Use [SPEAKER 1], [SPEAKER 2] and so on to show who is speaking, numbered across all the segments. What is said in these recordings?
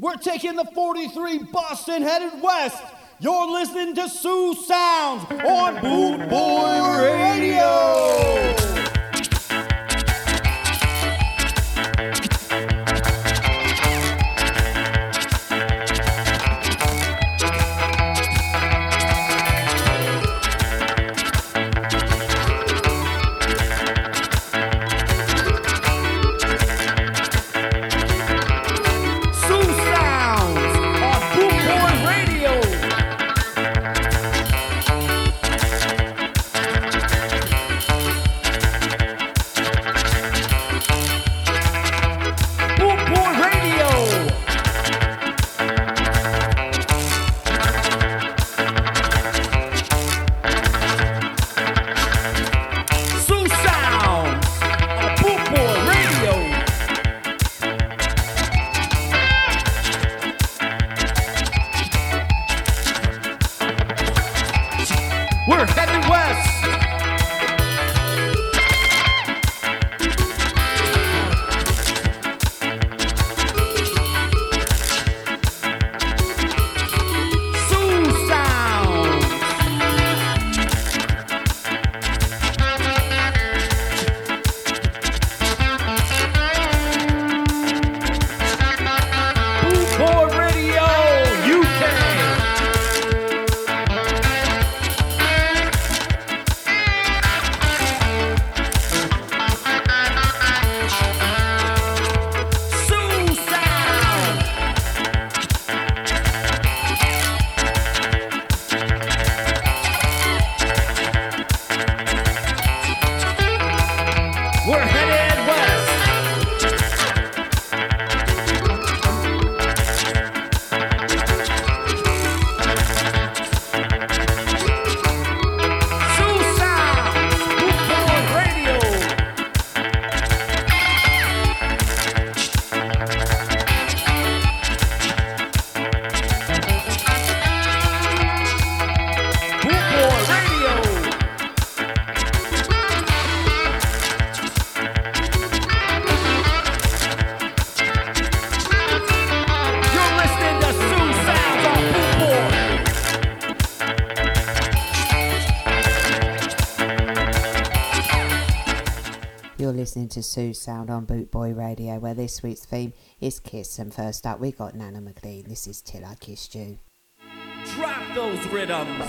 [SPEAKER 1] We're taking the 43 Boston headed west. You're listening to Sioux Sounds on Boot Boy Radio. Listening to
[SPEAKER 2] Sound on Boot Boy Radio, where this week's theme is Kiss. And first up, we got Nana McLean. This is Till I Kissed You.
[SPEAKER 1] Drop those rhythms.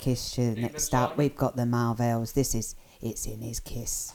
[SPEAKER 3] kiss. Shouldn't? Stop. We've got the Marvels. This is. It's in his kiss.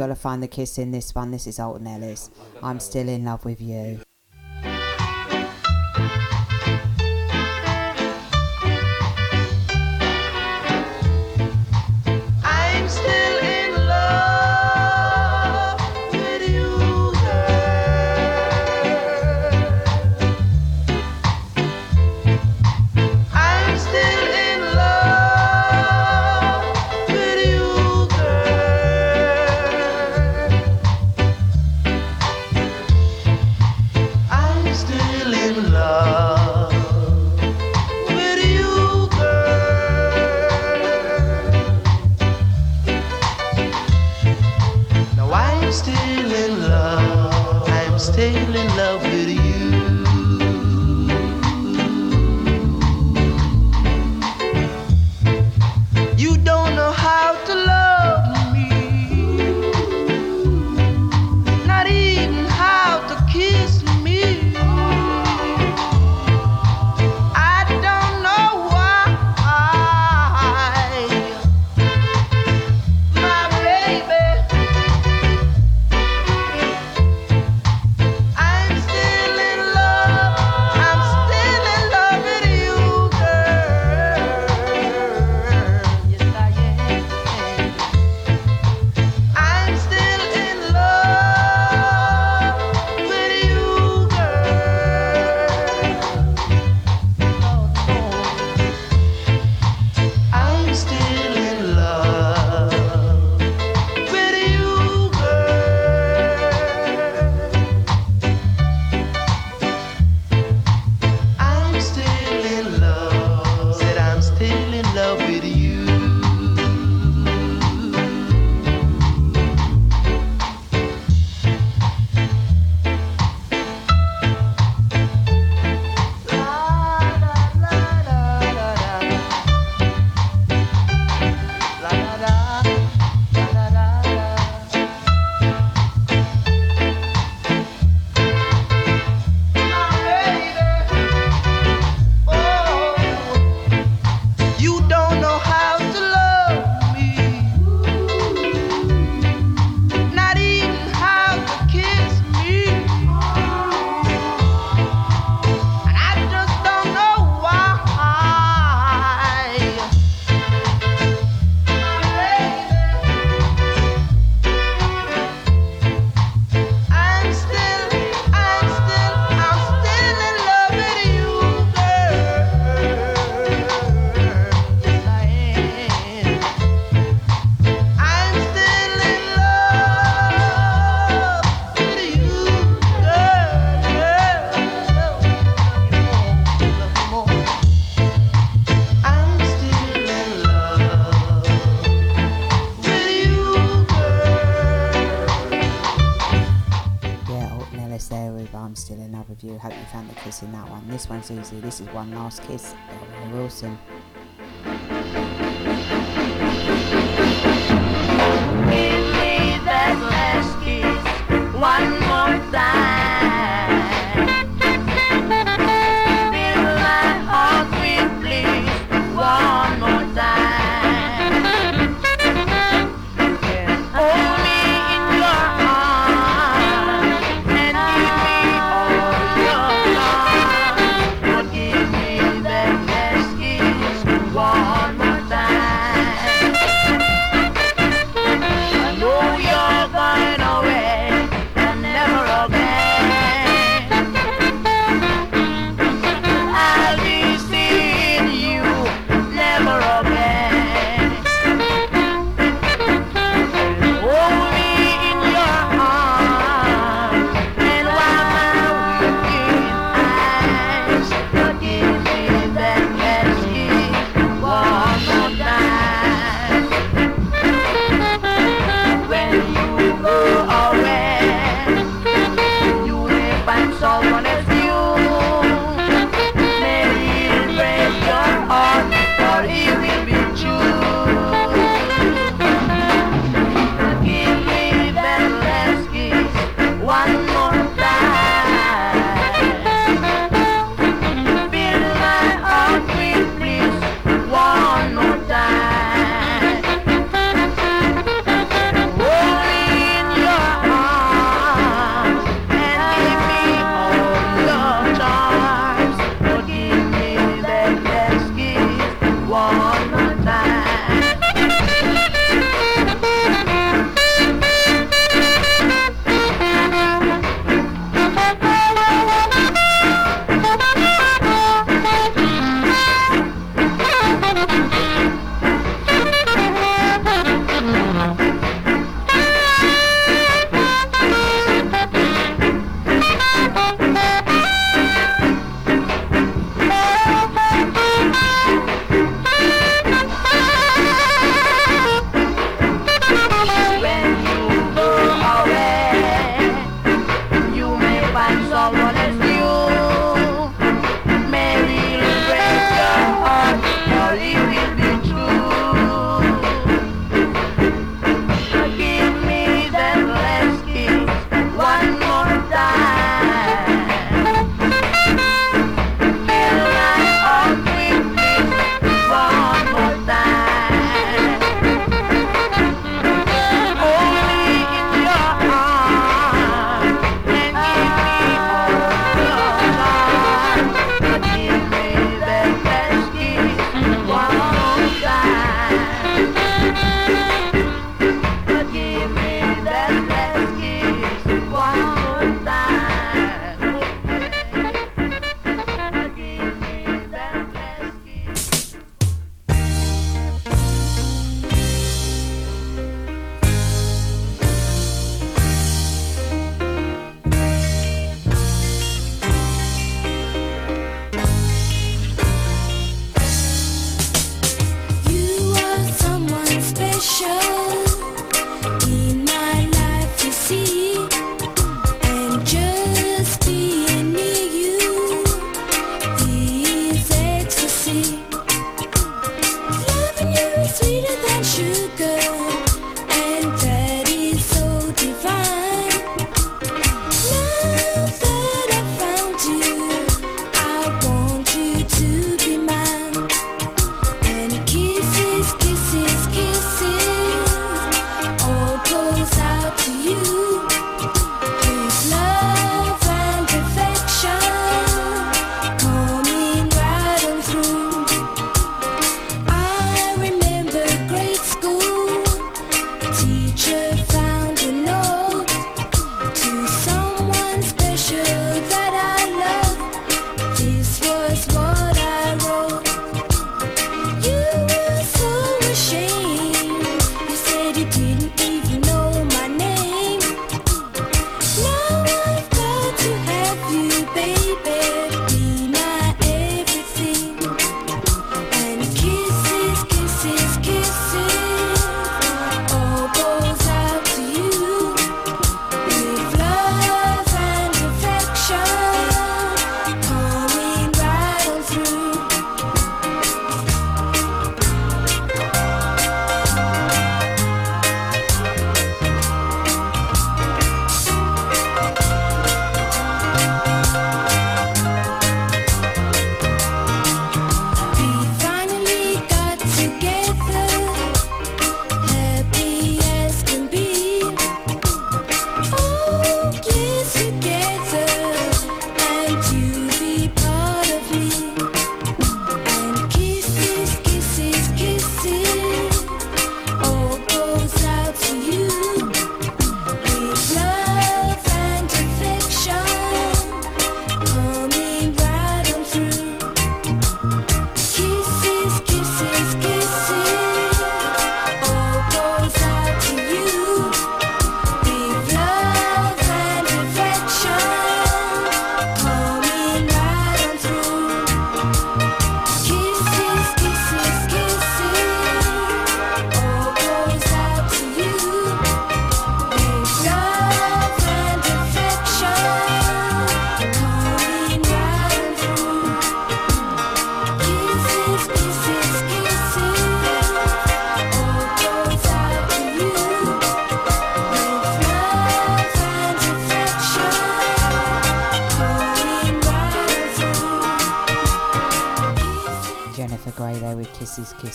[SPEAKER 3] got to find the kiss in this one. This is Alton Ellis. I'm still in love with you.
[SPEAKER 4] one, so you
[SPEAKER 5] see this is one last kiss. Uh, Wilson.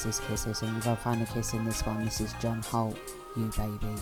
[SPEAKER 6] Kisses Kisses and you're going to find a kiss in this one. This is John Holt, You Baby.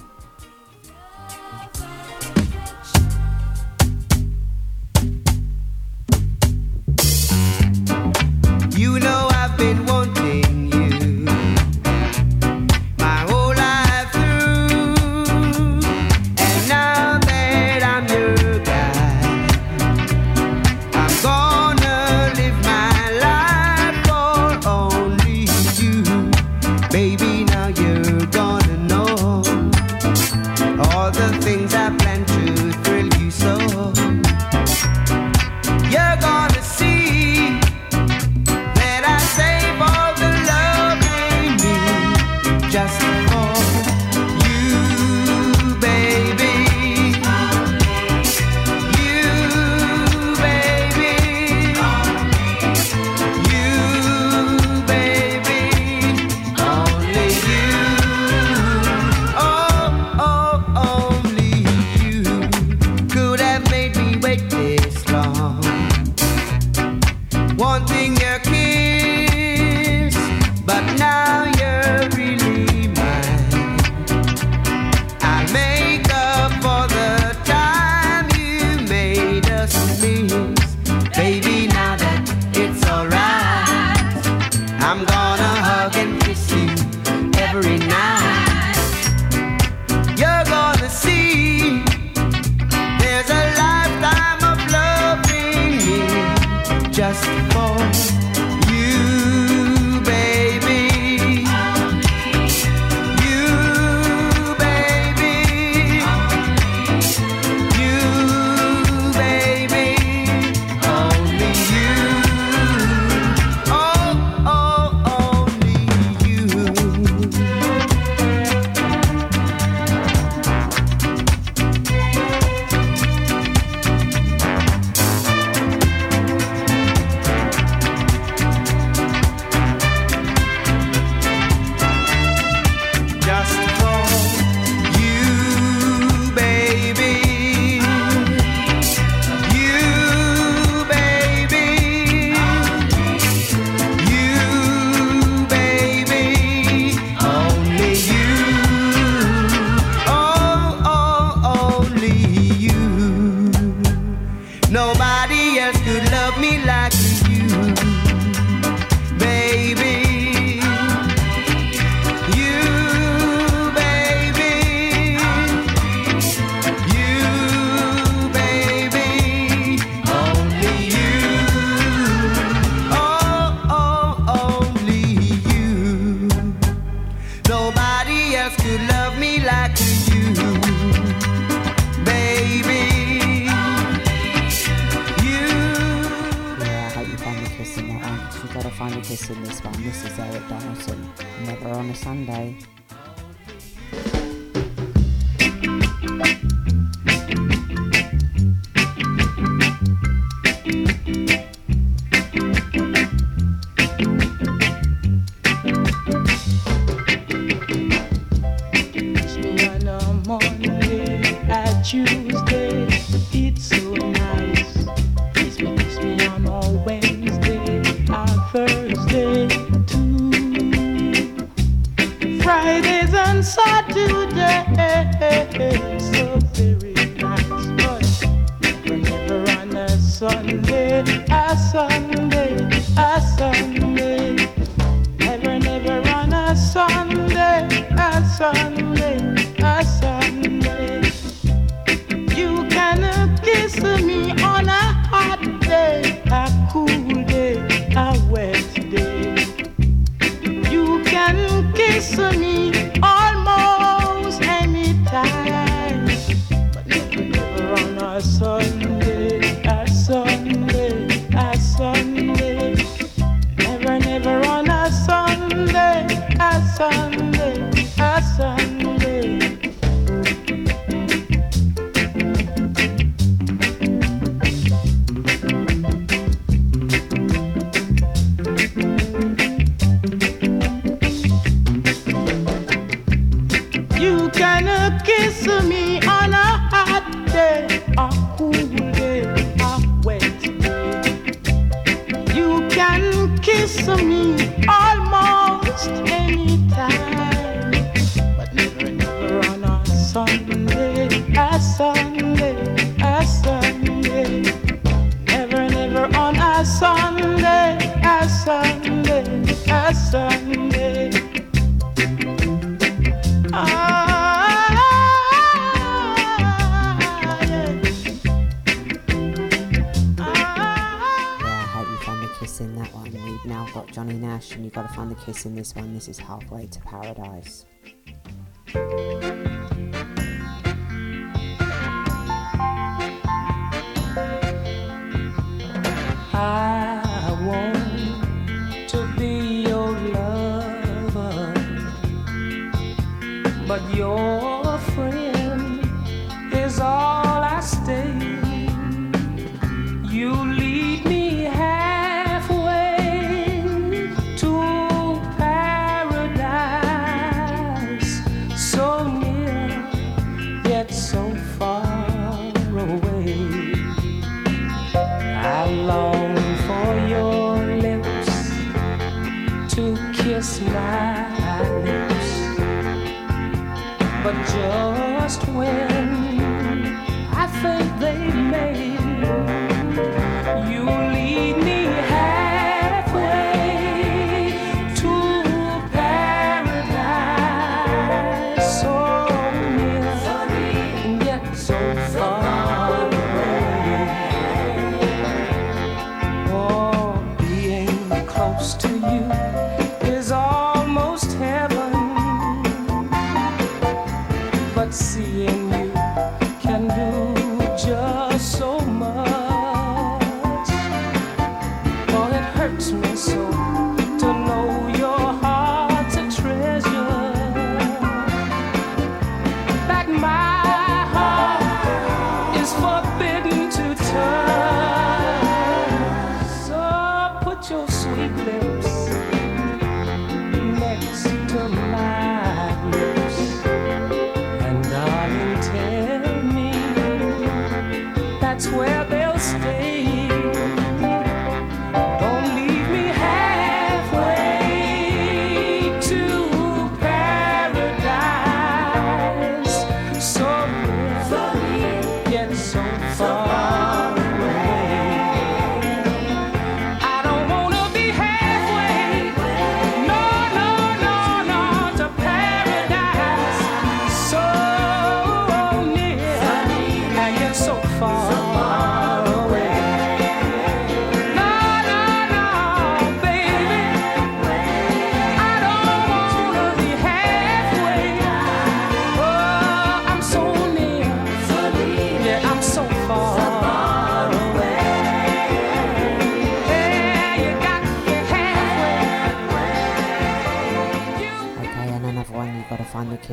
[SPEAKER 2] in this
[SPEAKER 6] one. This is Eric Donaldson. Never on a Sunday.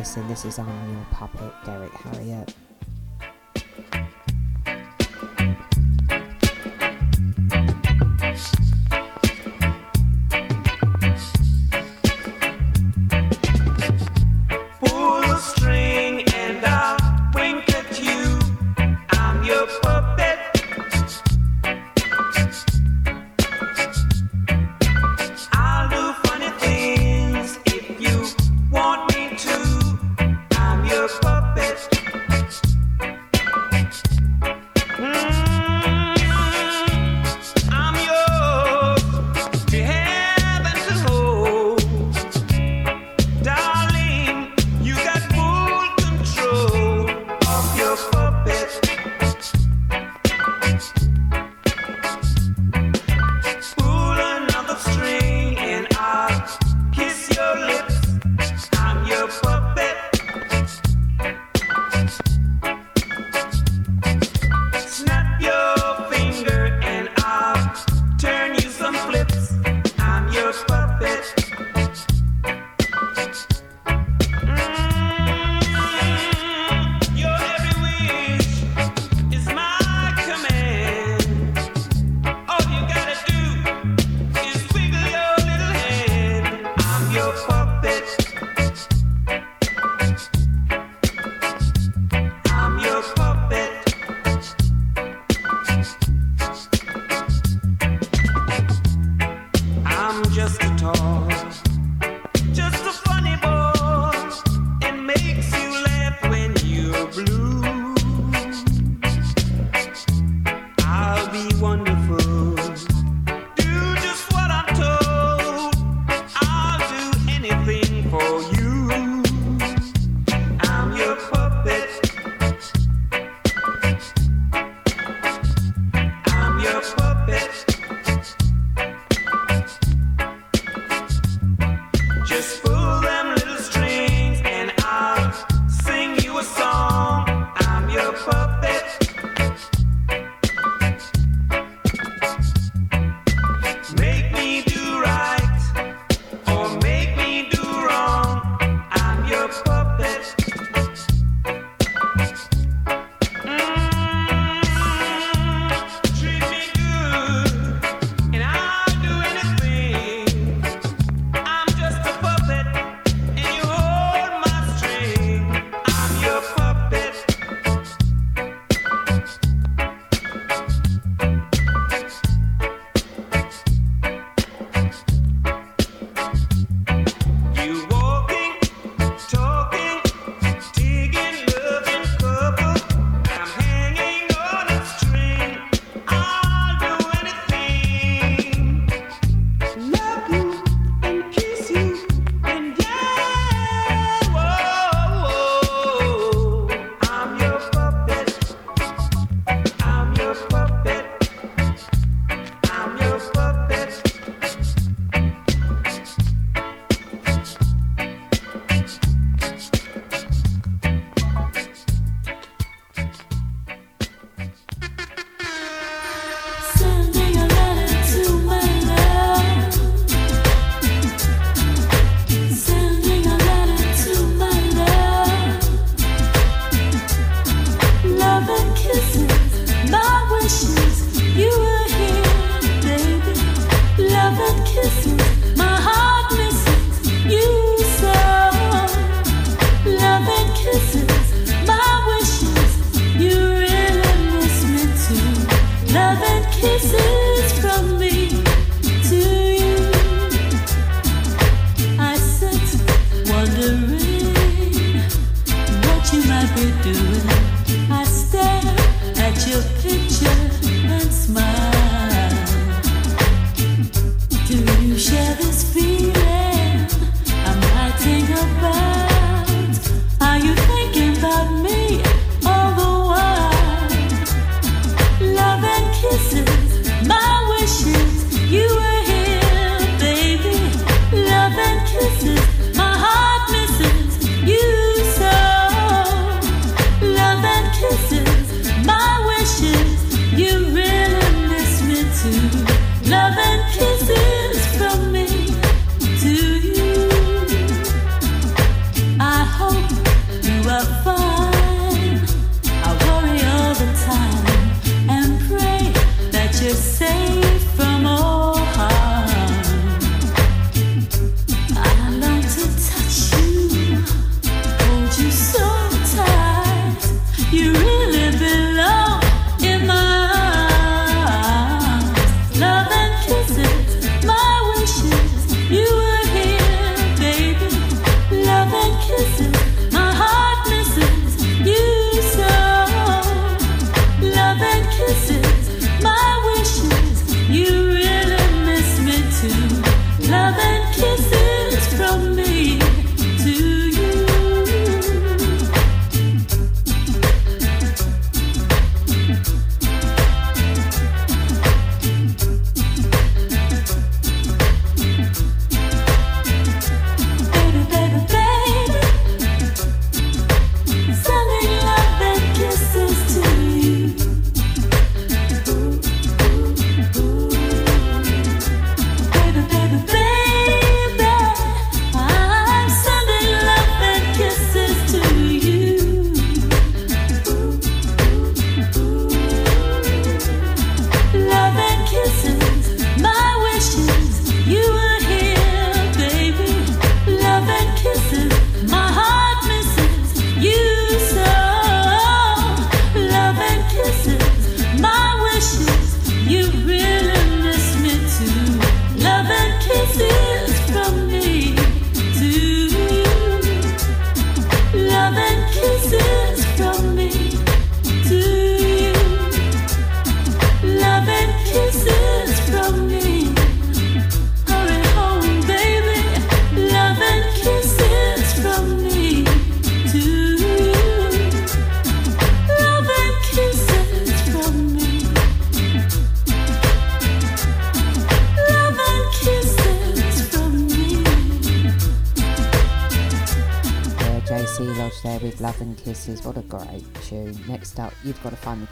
[SPEAKER 7] In. This is on your puppet,
[SPEAKER 2] Derrick Harriott.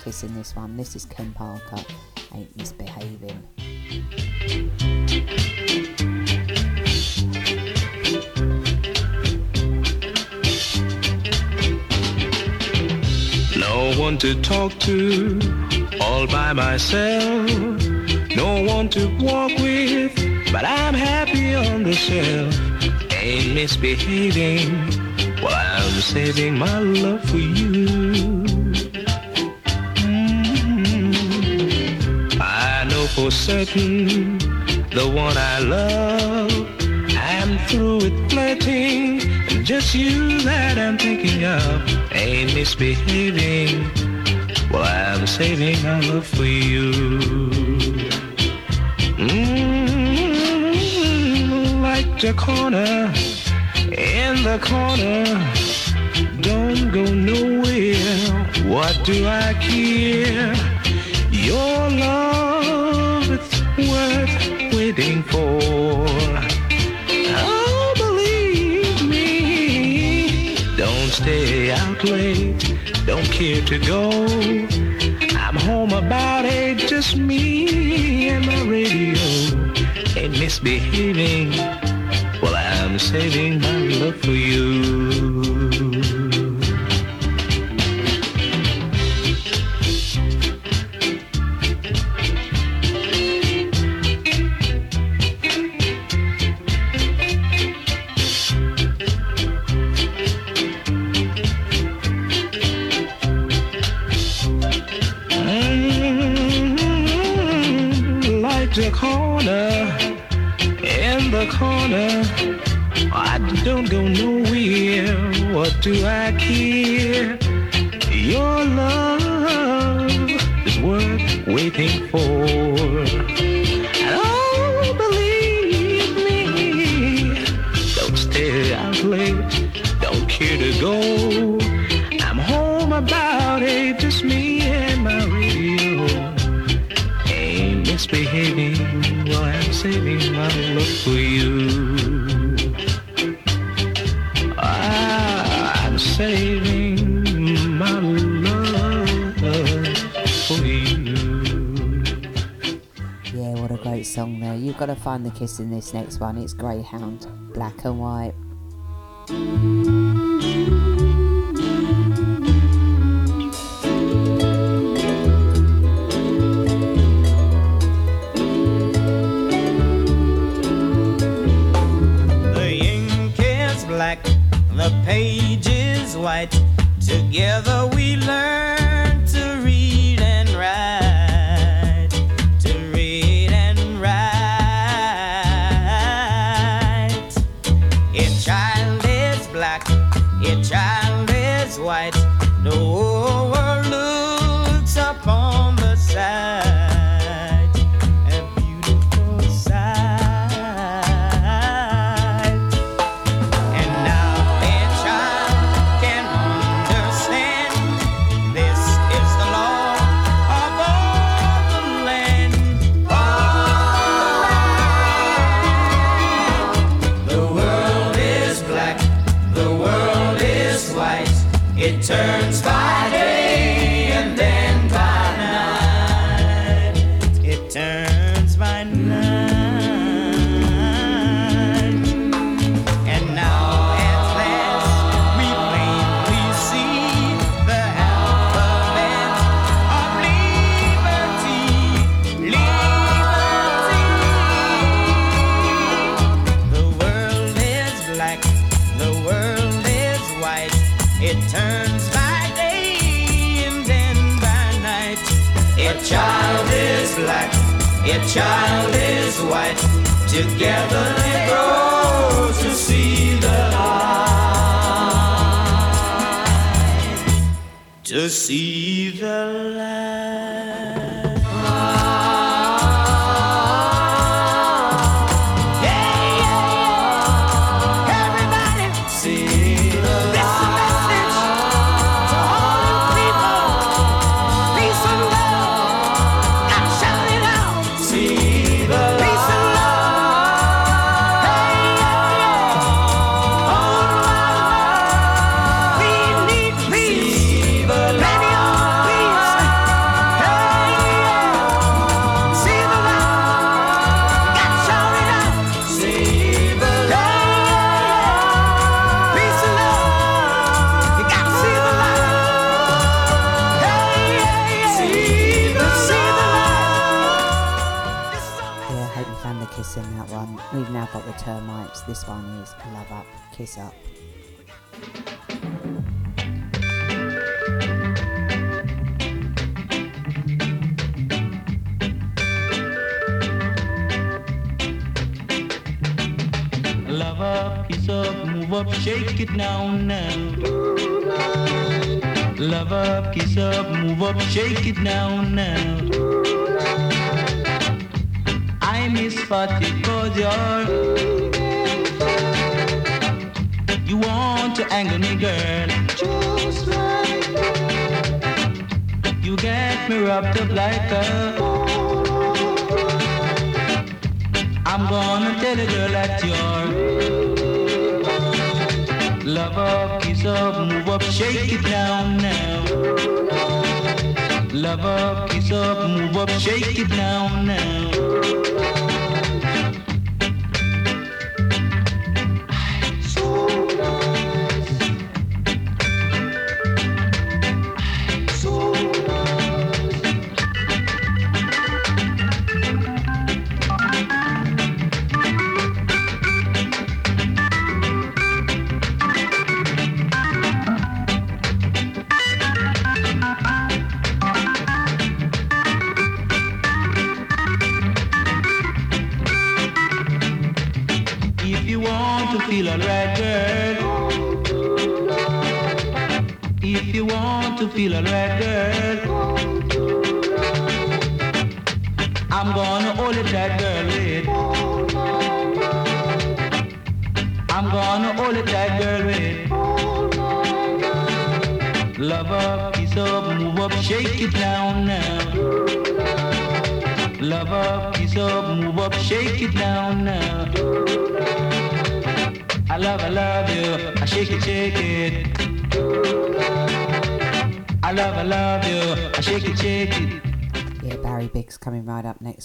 [SPEAKER 2] office in this one. This is Ken Parker, Ain't Misbehaving.
[SPEAKER 8] No one to talk to, all by myself. No one to walk with, but I'm happy on the shelf. Ain't misbehaving, While I'm saving my love for you. to go. I'm home about eight, just me and my radio. Ain't misbehaving. Well, I'm saving my love for you.
[SPEAKER 2] great song there. You've got to find the kiss in this next one. It's Greyhound, black and white.
[SPEAKER 6] the ink is black, the page is white together Together to see the light. To see the light. this
[SPEAKER 9] up.
[SPEAKER 10] Love up, kiss up, move up, shake it now, now. Love up, kiss up, move up, shake it now, now. I miss Fatty you to anger me, girl. Just like that. You get me wrapped up like a. I'm gonna tell you, girl, that you're. Love up, kiss up, move up, shake it down now. Love up, kiss up, move up, shake it down now.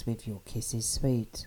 [SPEAKER 9] with your kisses sweet.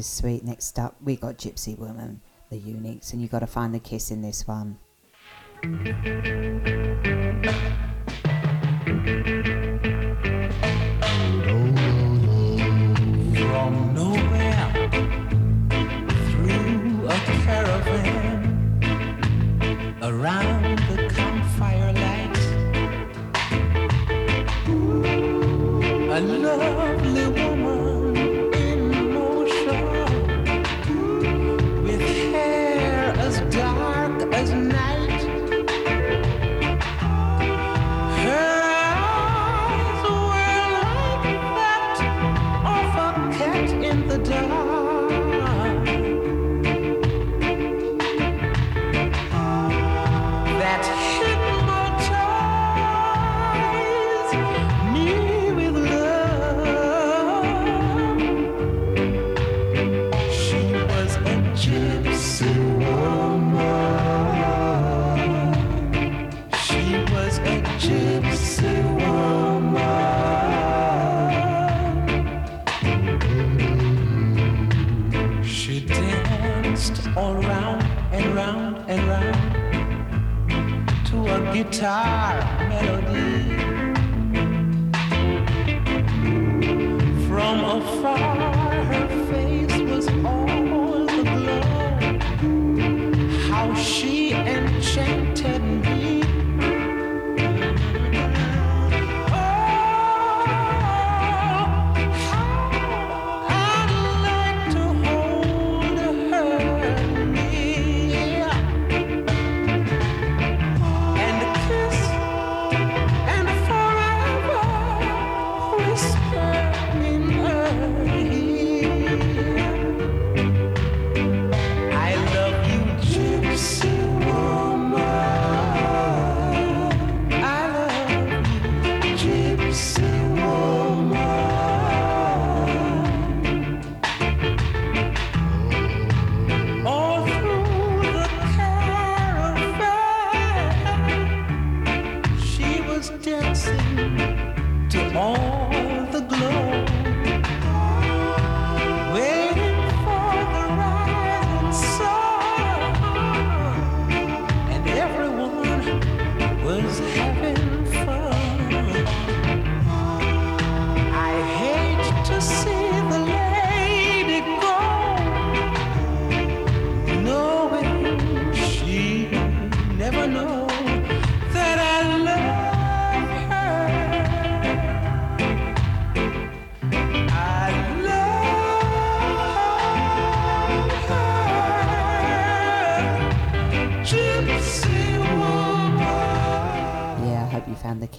[SPEAKER 11] is sweet.
[SPEAKER 12] Next up, we got Gypsy Woman, the Uniques, and you got to find the kiss in this one.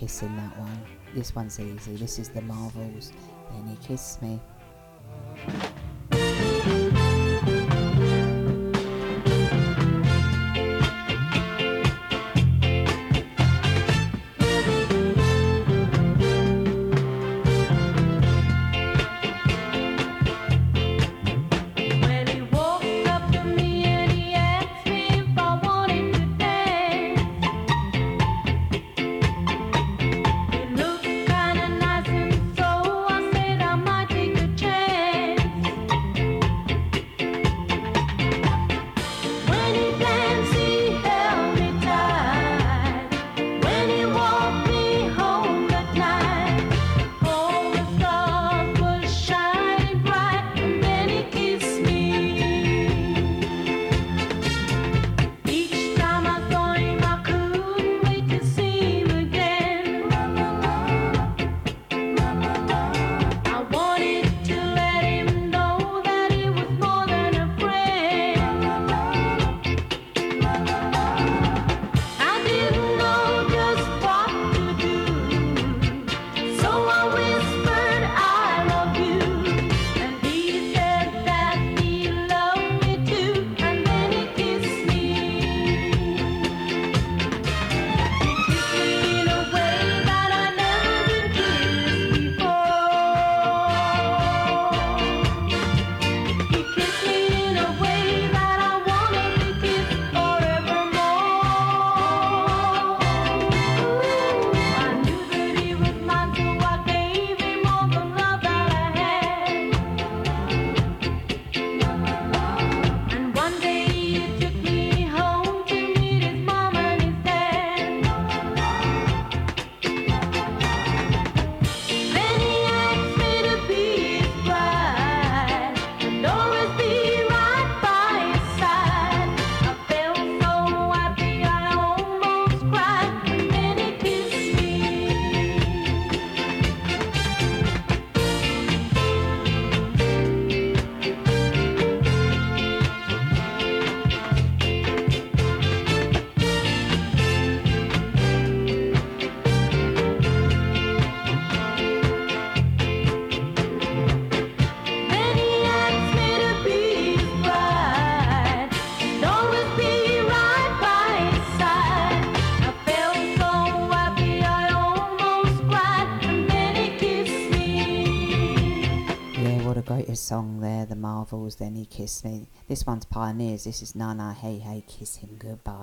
[SPEAKER 5] kissing that
[SPEAKER 12] one. This one's easy. This is the Marvels. And he kissed me.
[SPEAKER 13] Then He Kissed Me. This one's Pioneers. This is Nana Hey Hey Kiss Him Goodbye.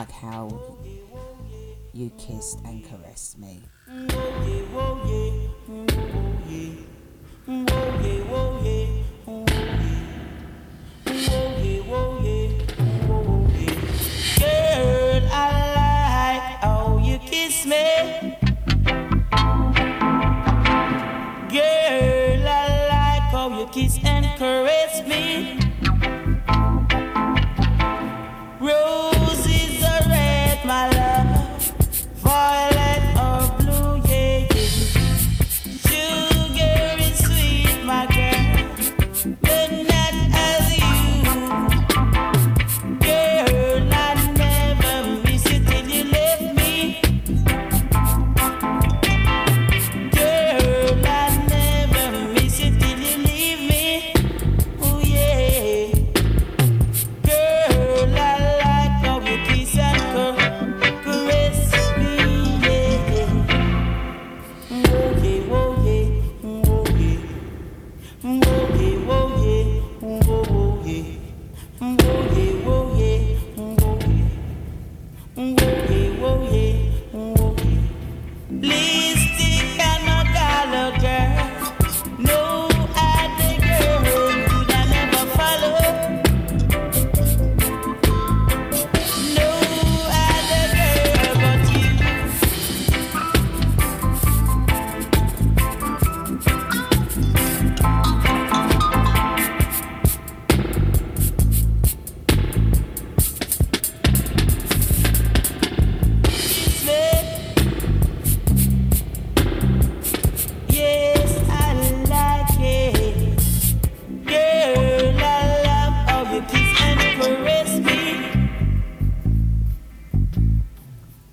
[SPEAKER 13] Like how you kissed and caressed me.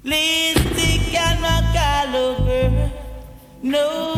[SPEAKER 14] lipstick and my
[SPEAKER 13] collar, no.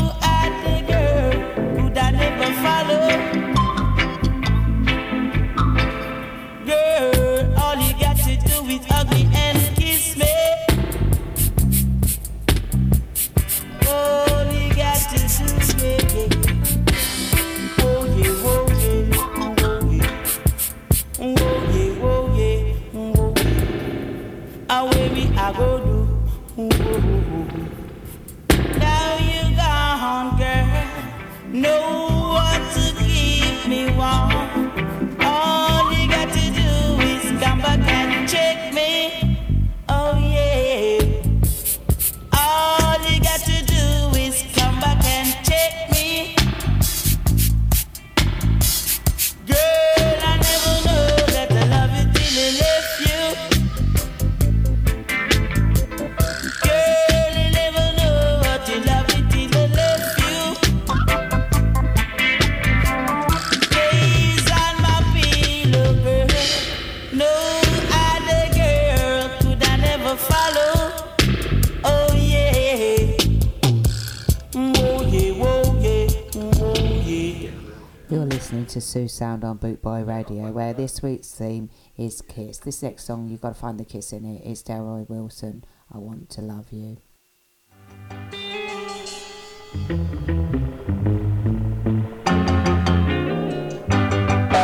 [SPEAKER 2] Sound on Bootboy Radio, where this week's theme is Kiss. This next song, you've got to find the kiss in it. It's Delroy Wilson, I Want to Love You.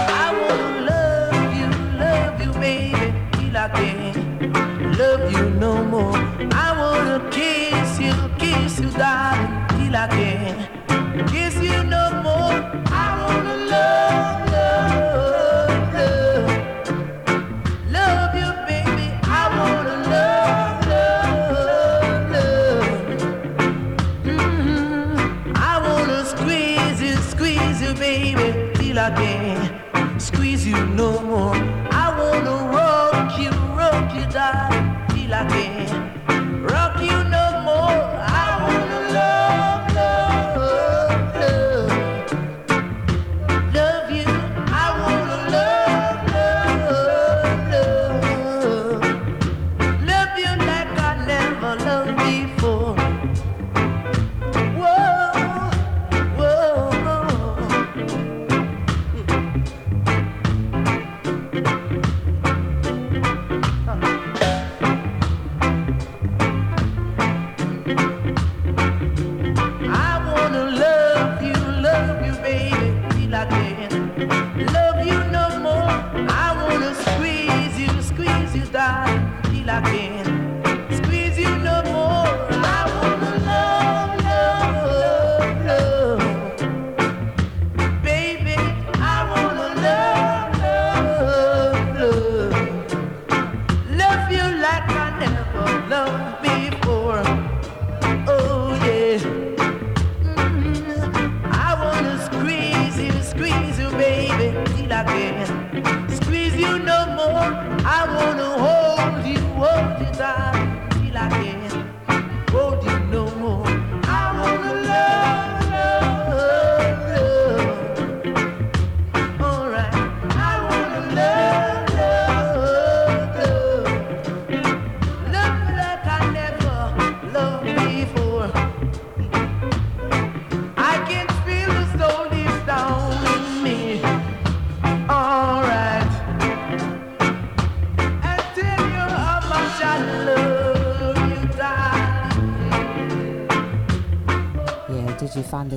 [SPEAKER 5] I wanna love you, love you, baby, till I can't love you no more. I wanna kiss you, kiss you, darling, till I can't baby,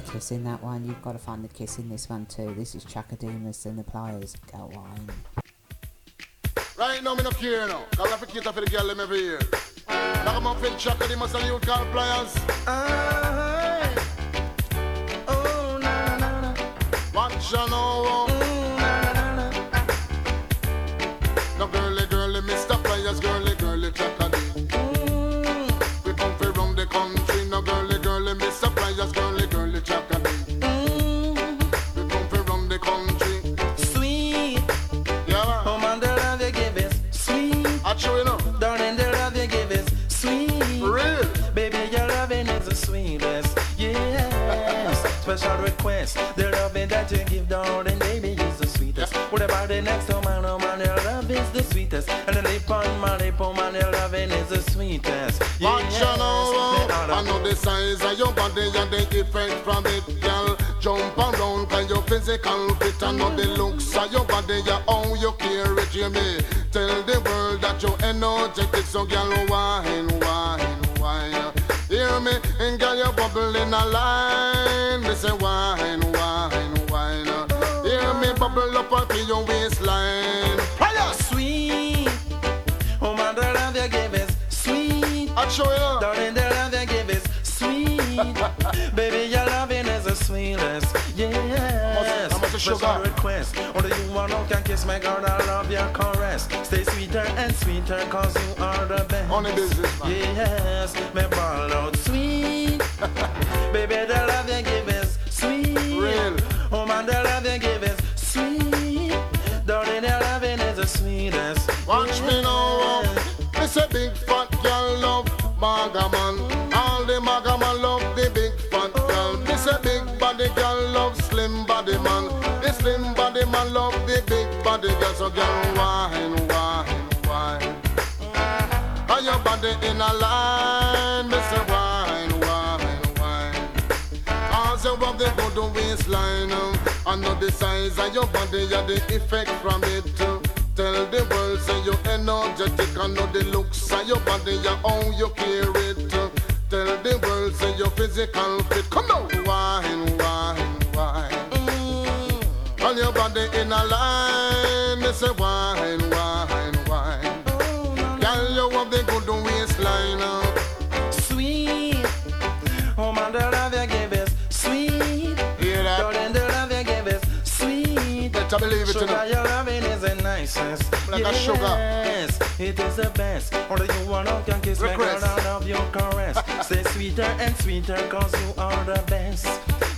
[SPEAKER 2] did you find the kiss in that one? You've got to find the kiss in this one too. This is Chaka Demus and the Pliers. Go on.
[SPEAKER 15] Right now, me no care now. Cause I have to cater for the girl them every year. Like I'm up in Chaka, they must have you call pliers.
[SPEAKER 5] Ah, oh, na na na.
[SPEAKER 15] Watch ya now. No
[SPEAKER 5] sweetest. And the lip on my lip, oh man, your loving is the sweetest.
[SPEAKER 15] Watch ya now. I know the size of your body and the effect from it, girl. Jump around cause your physical fit. I know the looks of your body, yeah, how you carry Jamie. Tell the world that you're energetic, so girl, wine, wine, wine. Hear me, and girl, you bubble in a line. Me say wine, wine, wine. Hear me bubble up up in your waistline.
[SPEAKER 5] show you. Darling, the love you give is sweet.
[SPEAKER 15] Baby, your loving
[SPEAKER 5] is
[SPEAKER 16] the sweetest. Yes. How much, request. Only you alone can kiss my girl. I love your caress. Stay sweeter and sweeter cause you are the best.
[SPEAKER 9] Only business, man.
[SPEAKER 16] Yes. Me ball out sweet. Baby, the love you give is sweet.
[SPEAKER 9] Real.
[SPEAKER 16] Oh, man, the love you give is sweet. Darling, your loving is the sweetest.
[SPEAKER 9] Watch yes. me now. Um, it's a big fat girl love maga man. All the maga man love the big fat girl. This a big body girl love slim body man. The slim body man love the big body girl. So girl wine, wine, wine. Are your body in a line? Mr. Wine, wine, wine. Also of the good waistline. um, I know the size of your body, yeah, the effect from it. uh. Tell the world, say you're energetic. I know the looks of your body, yeah, how you carry it. Tell the world, say your physical fit. Come on,
[SPEAKER 16] sweet.
[SPEAKER 9] Believe it, you
[SPEAKER 16] Sugar,
[SPEAKER 9] know.
[SPEAKER 16] your loving is the nicest.
[SPEAKER 9] Like a
[SPEAKER 16] yes, it is the best. Only you alone can kiss me,
[SPEAKER 9] Request.
[SPEAKER 16] I love your caress. Stay sweeter and sweeter, cause you are the best.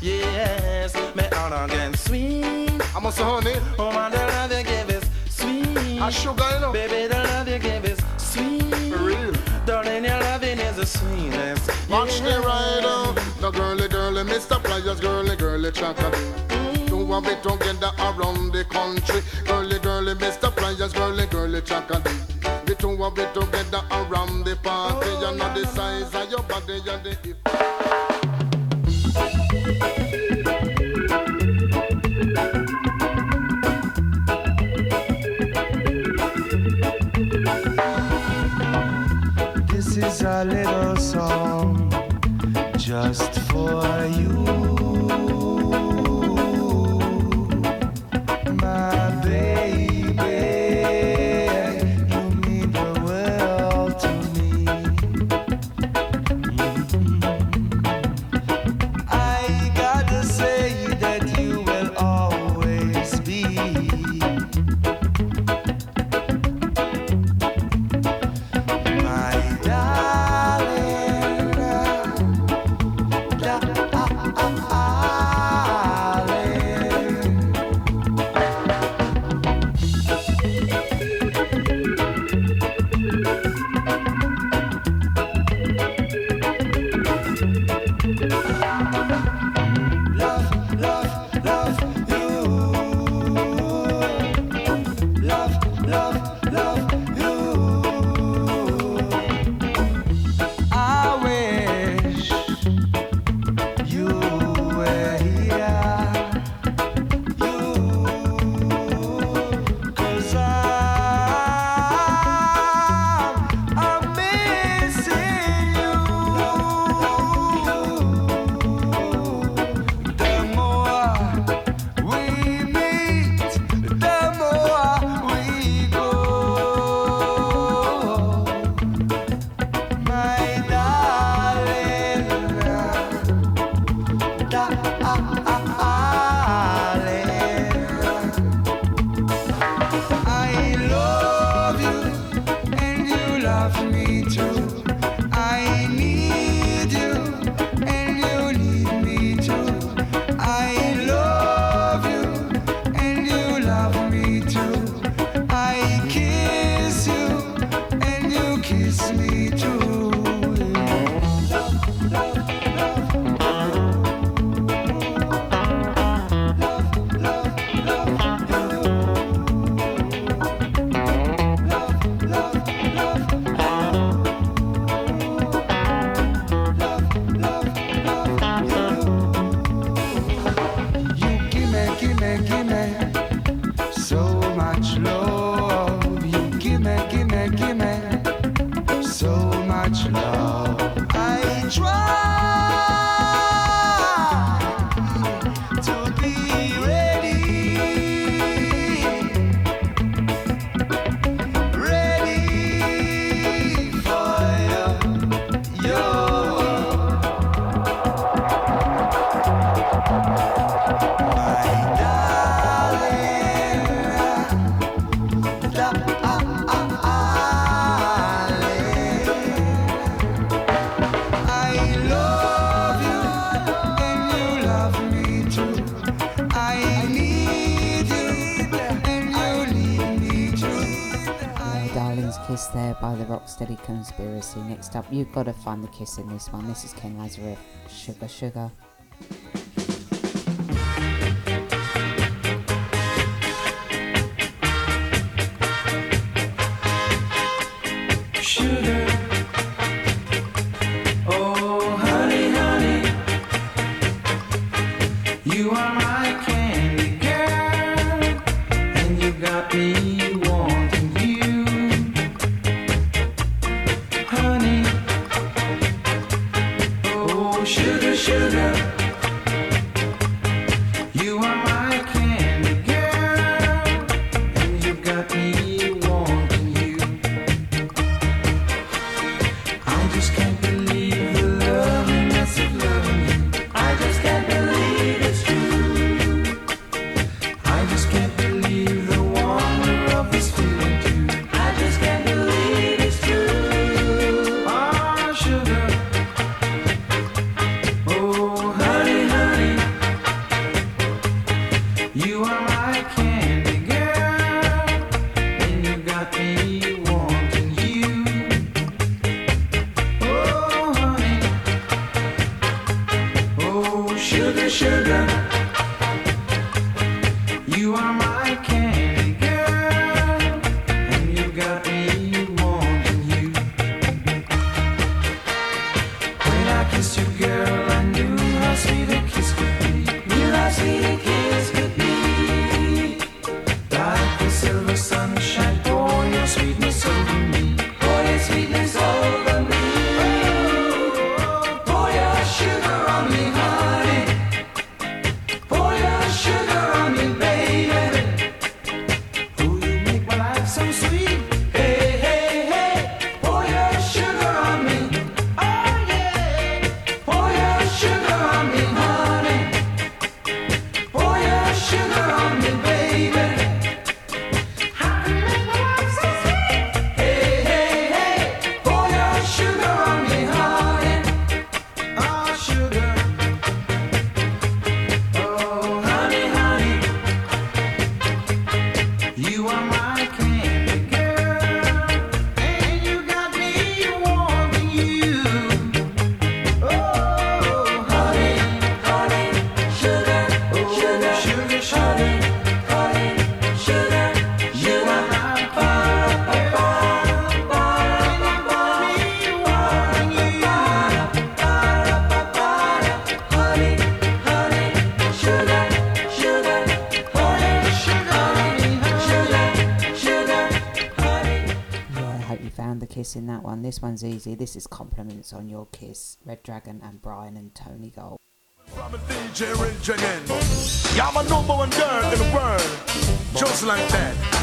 [SPEAKER 16] Yes, me all again sweet.
[SPEAKER 9] I'm a honey.
[SPEAKER 16] Oh man, the love you give is sweet.
[SPEAKER 9] A sugar, you know.
[SPEAKER 16] Baby, the love you give is sweet.
[SPEAKER 9] For real.
[SPEAKER 16] Darling, your loving is the sweetest.
[SPEAKER 9] Watch the rider, the girly girly, Mr. Pliers, girly girly chocolate. A bit together around the country. Girly girly, Mr. Pliers, girly girly chocolate. The two a bit together around the party. You know the size of your body, you the
[SPEAKER 12] Steady Conspiracy. Next up, you've got to find the kiss in this one. This is Ken Lazarus, Sugar Sugar.
[SPEAKER 17] Sugar. this
[SPEAKER 12] one's easy. This is compliments on your kiss. Red Dragon and Brian and Tony Gold.
[SPEAKER 18] From a DJ number one girl in the world. Just like that.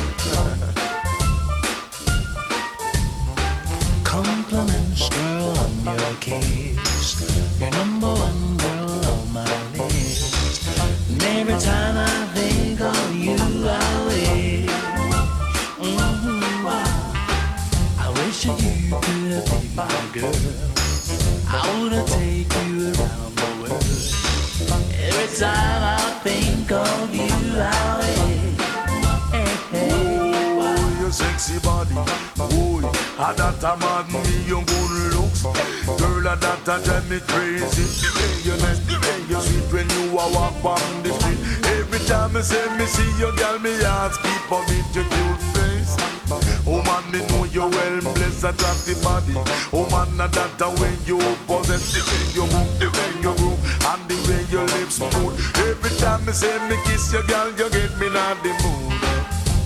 [SPEAKER 8] attract the
[SPEAKER 18] body. Oh man, now that the way you possess the way you move, the way you groove, and the way your lips move. Every time me say me kiss your girl, you get me not the mood.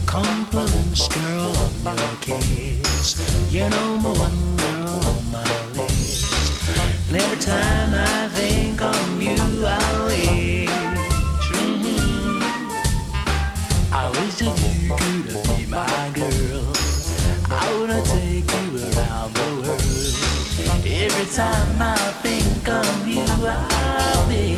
[SPEAKER 8] Compliments, girl, on your kiss. You know my one girl on my list. And every time I Every time I think of you, I'll be.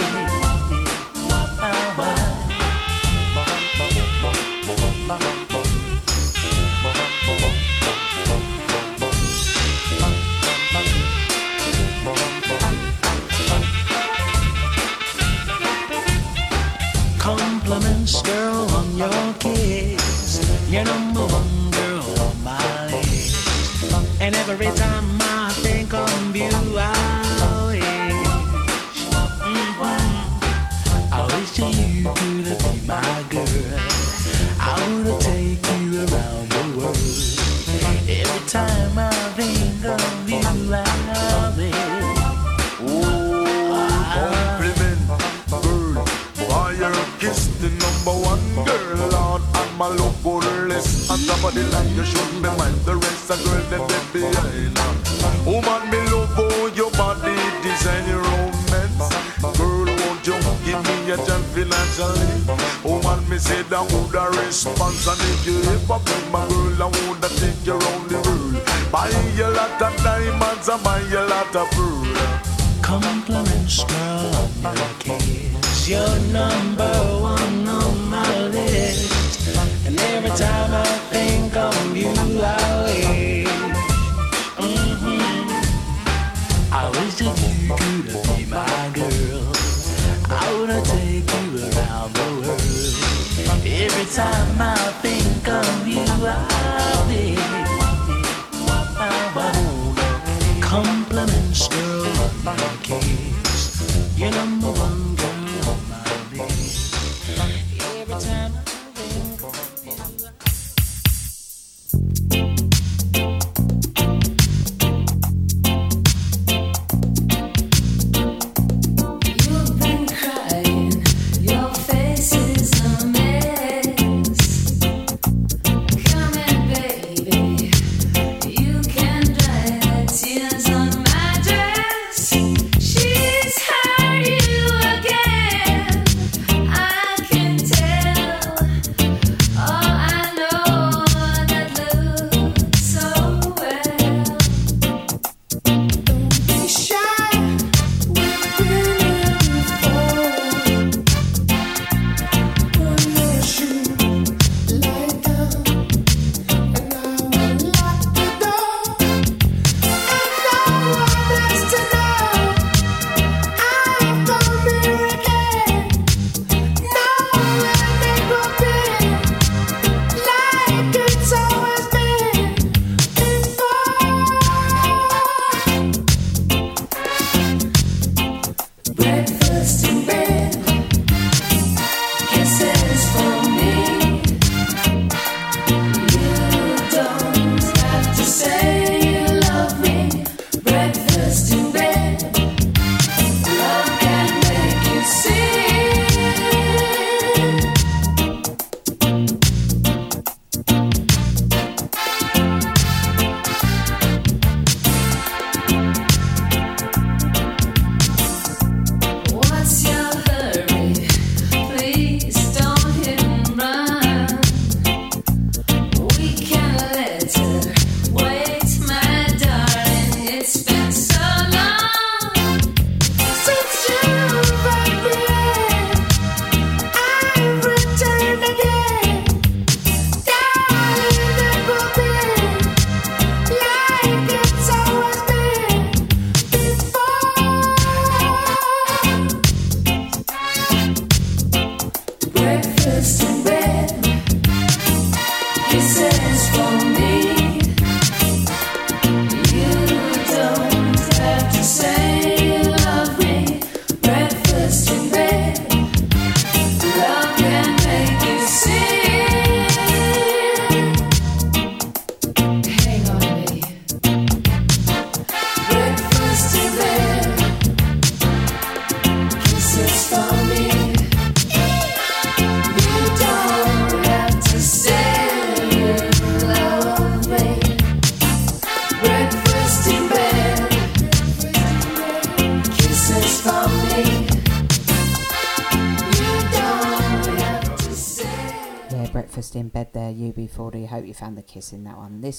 [SPEAKER 8] Compliments, girl, on your kiss. You're number one girl on my list.
[SPEAKER 18] And every time Babylon, you shouldn't be mine. The rest of girls that left behind. Woman, me love all your body, design your romance. Girl, won't you give me a chance financially? Woman, me say that would a response, and if you ever bring my girl, I would a take you around the world. Buy you a lot of diamonds, and buy you a lot of pearls.
[SPEAKER 13] Compliments from your You're number one on my list, and every time I I think of you,
[SPEAKER 19] I'll.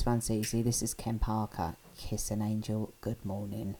[SPEAKER 19] This. This is Ken Parker. Kiss an angel. Good morning.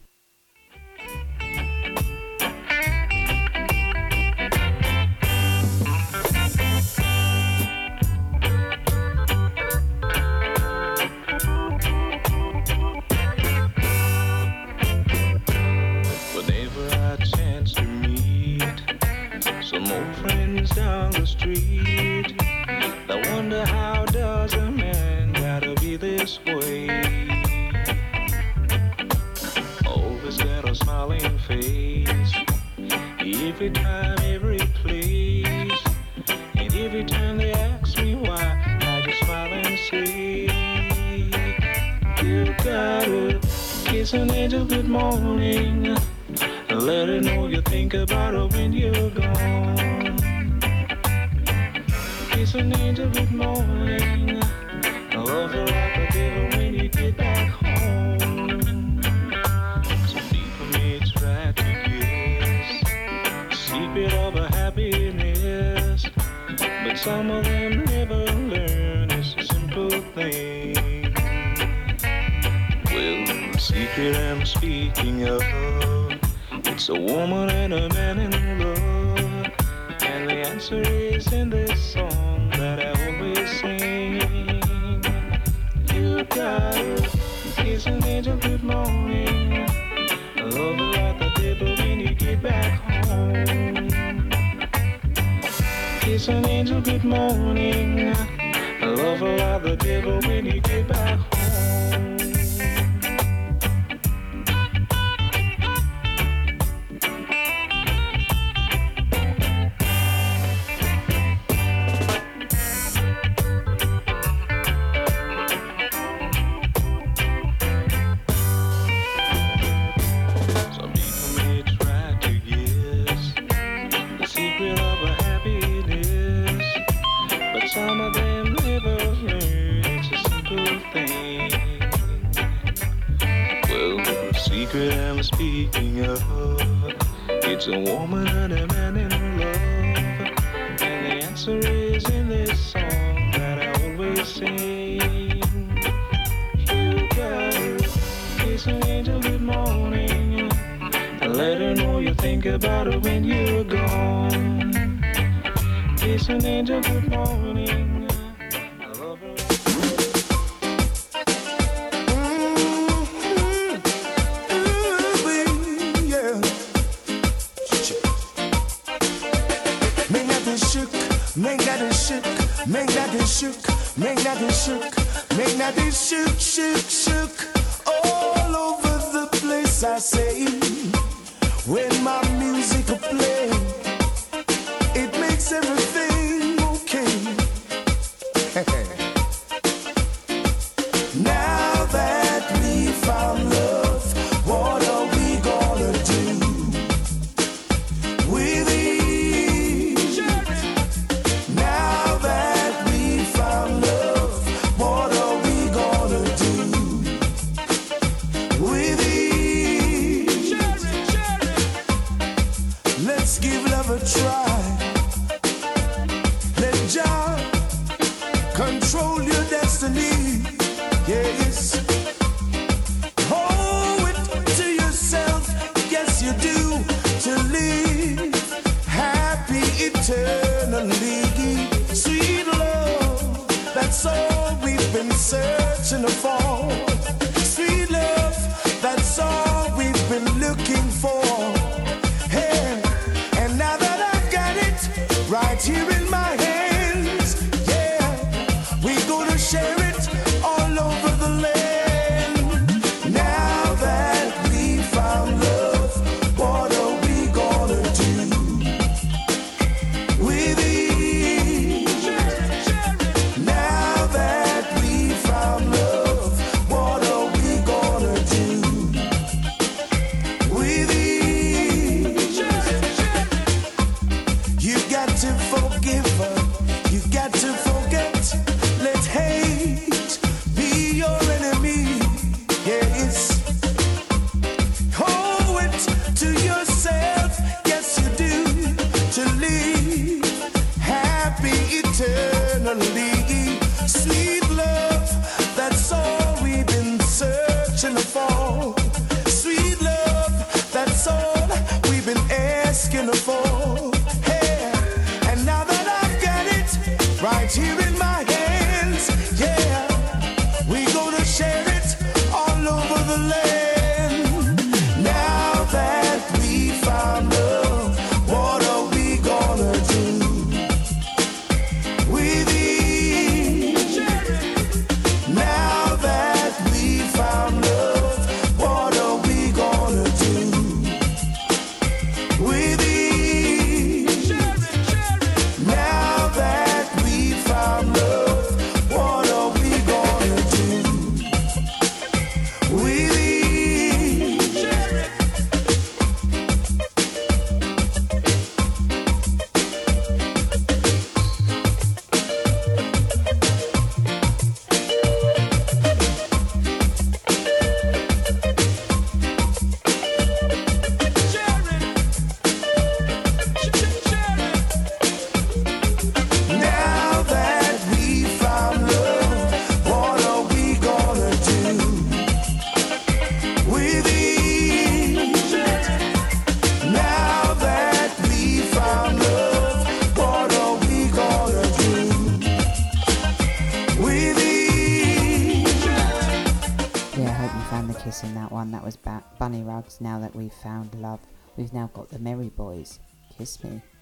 [SPEAKER 5] Boys. Kiss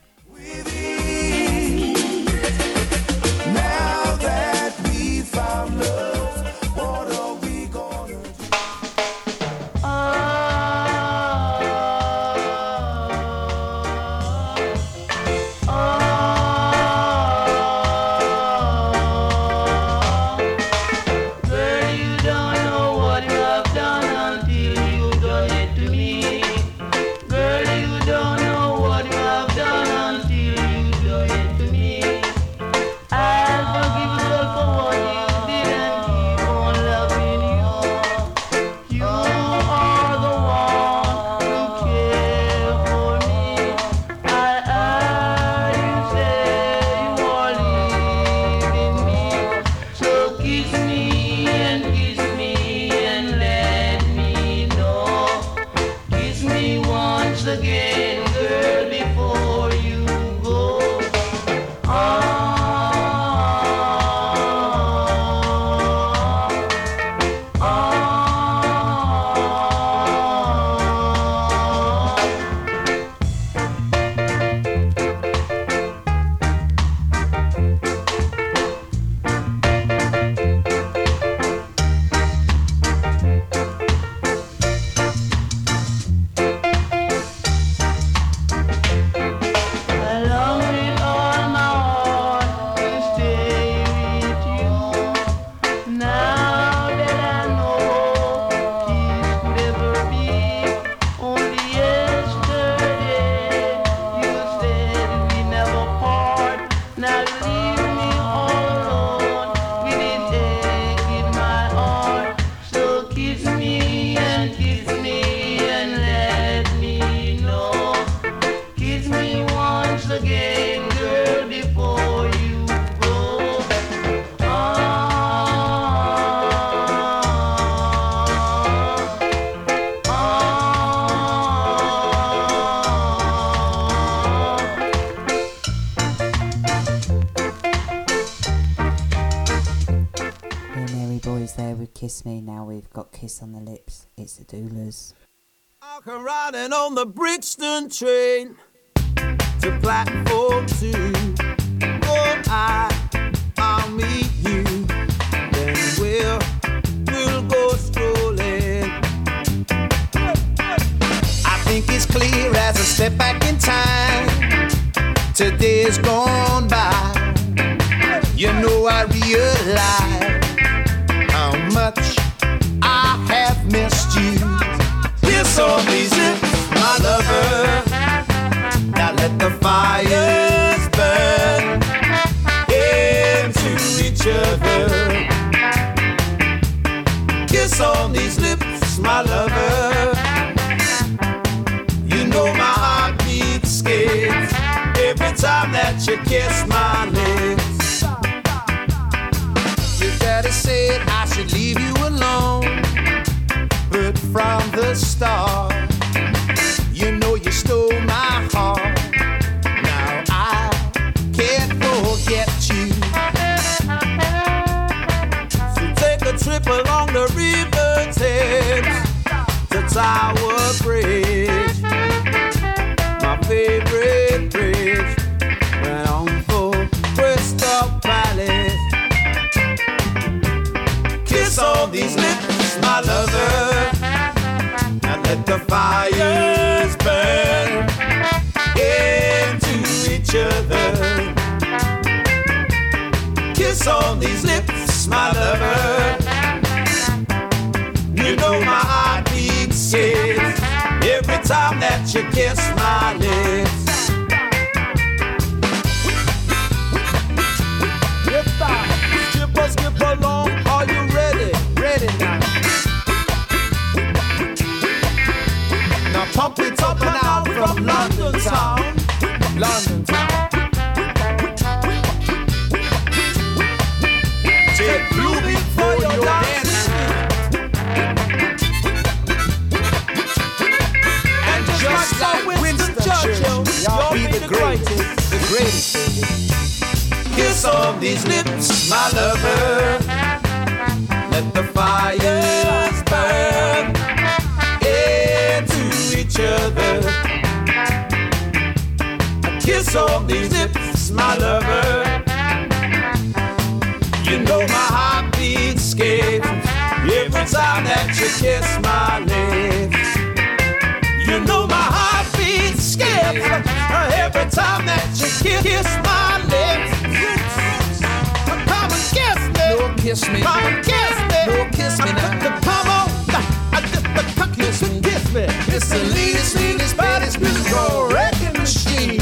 [SPEAKER 20] On
[SPEAKER 6] these lips, my lover. Now let the fires burn into each other. Kiss on these lips, my lover. You know my heart beats skips every time that you kiss my lips. Your daddy said I should leave you alone. From the start, you know you stole my heart. Now I can't forget you. So take a trip along the river Thames to Tower Bridge, my favorite bridge. For Crystal Palace. Kiss all these lips, my lover. The fires burn into each other. Kiss on these lips, my lover. You know my heart beats skips every time that you kiss my lips. Pump it up and out from London town. London town. Take blue for your dance. And just like Winston Churchill, you'll be the greatest, the greatest. Kiss on these lips, my lover. Let the fires so these lips, my lover. You know my heartbeat skips every time that you kiss my lips. You know my heartbeat skips every time that you kiss, kiss my lips. Come and kiss me. No, kiss me. Come and kiss me. No, kiss me now. Come on. Kiss me. Kiss me. It's the leanest, leanest, baddest, beautiful wrecking machine.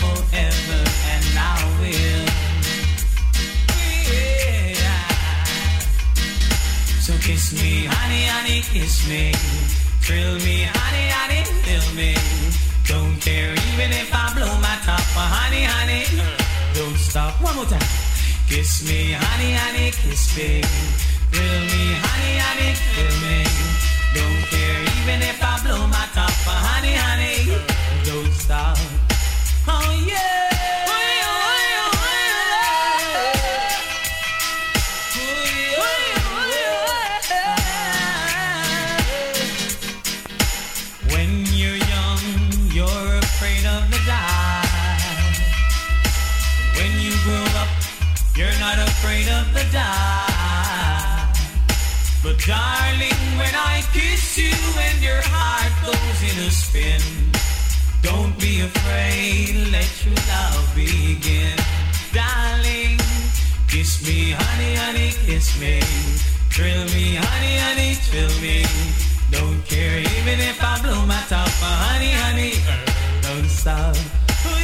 [SPEAKER 21] Kiss me,
[SPEAKER 22] honey,
[SPEAKER 13] honey, kiss me. Thrill me, honey, honey, thrill me. Don't care even if I blow my top, uh, honey, honey. Don't stop. One more time. Kiss me, honey, honey, kiss me. Thrill me, honey, honey, thrill me. Don't care even if I blow my top, uh, honey, honey. Don't stop. Oh yeah. Darling, when I kiss you and your heart goes in a spin, don't be afraid, let your love begin. Darling, kiss me, honey, honey, kiss me. Thrill me, honey, honey, thrill me. Don't care even if I blow my top, honey, honey, don't stop. Oh,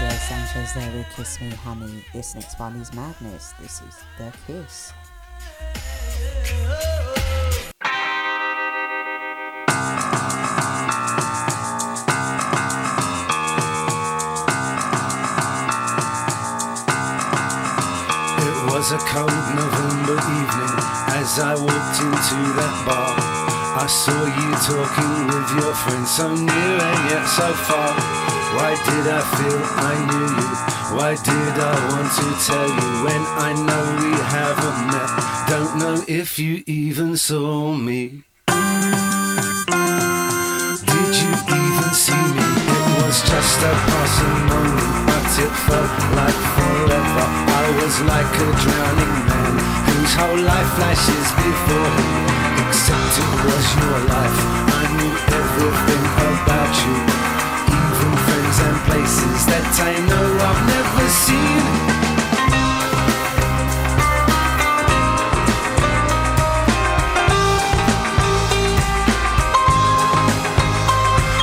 [SPEAKER 2] Yeah, Sanchez there with Kiss Me Honey. This next one is Madness. This is The Kiss.
[SPEAKER 23] It was a cold November evening as I walked into that bar. I saw you talking with your friend so near and yet so far. Why did I feel I knew you? Why did I want to tell you when I know we haven't met? Don't know if you even saw me. Did you even see me? It was just a passing moment, but it felt like forever. I was like a drowning man whose whole life flashes before him. Except it was your life. I knew everything about you, even friends and places that I know I've never seen.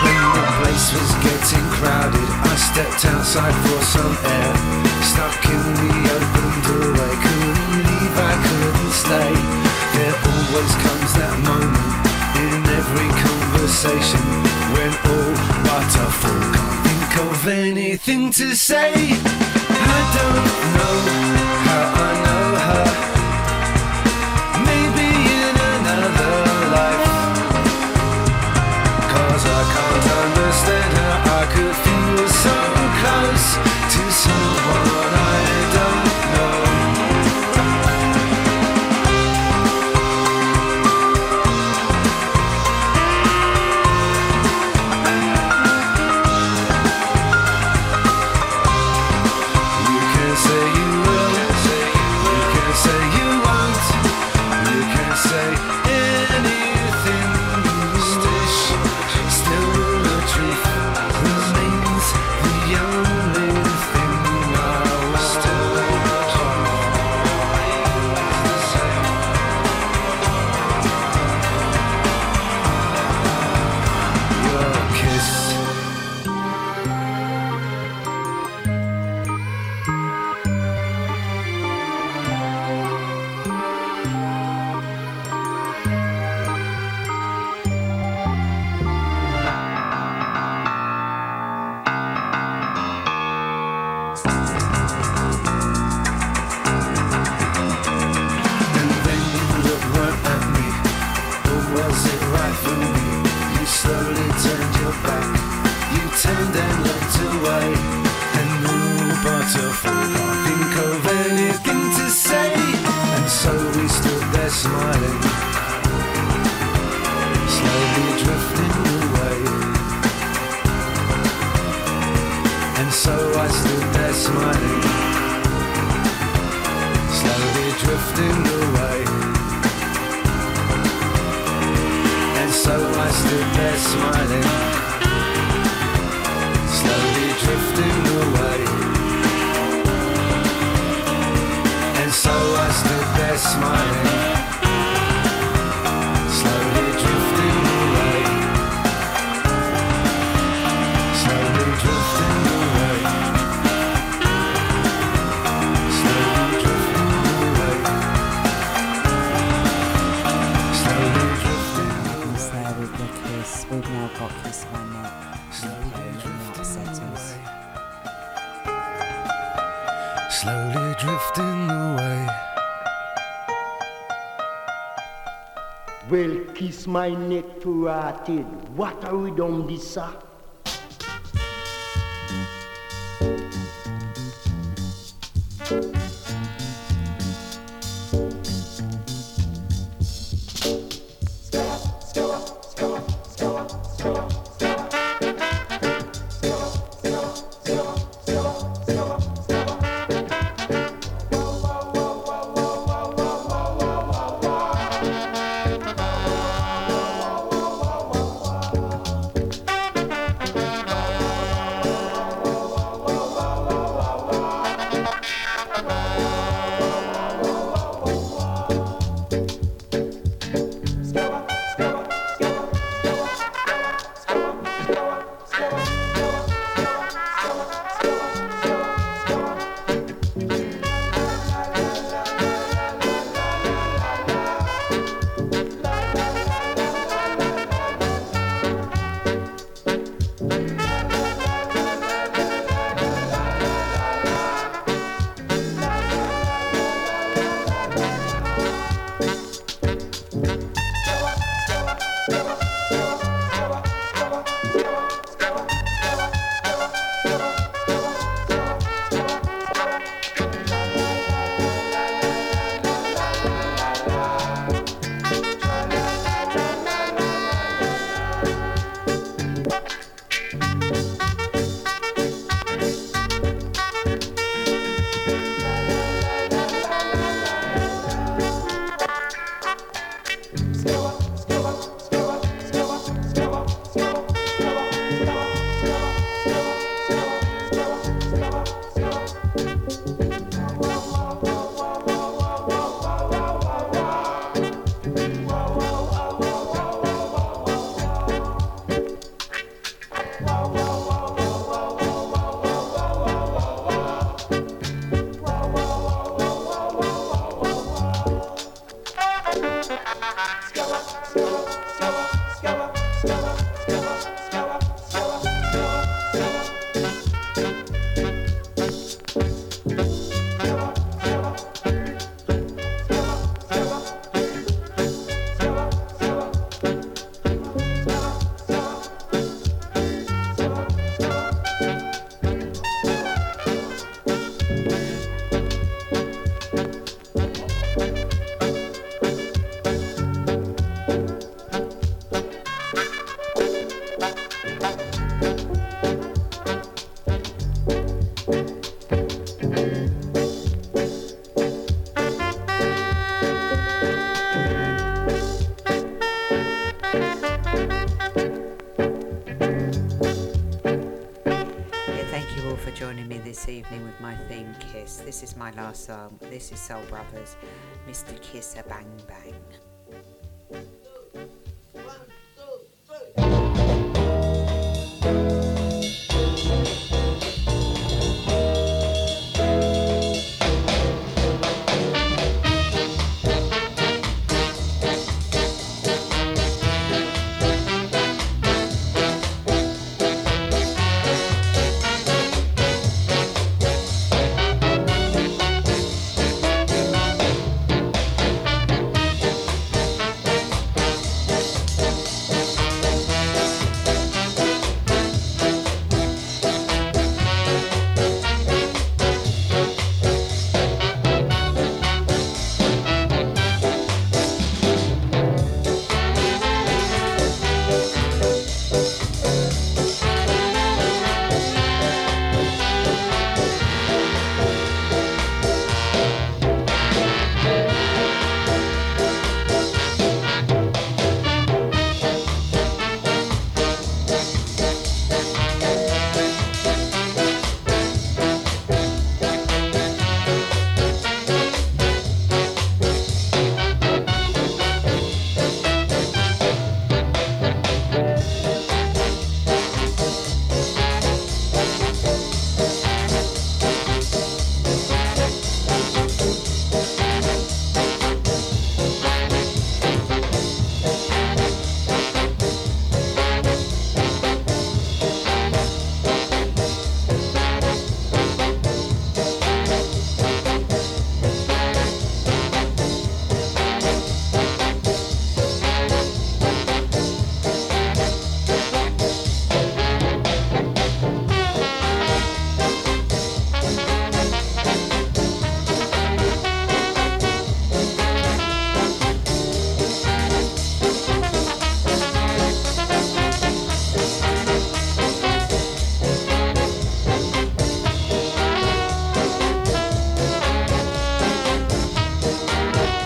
[SPEAKER 23] When the place was getting crowded, I stepped outside for some air. Stuck in the open doorway, couldn't leave, I couldn't stay. There always comes that moment in every conversation when all but a fool can't think of anything to say. I don't know how I know her.
[SPEAKER 6] My neck to rotted. What are we done this, sir?
[SPEAKER 2] This is my last song. This is Soul Brothers, Mr. Kisser Bang Bang.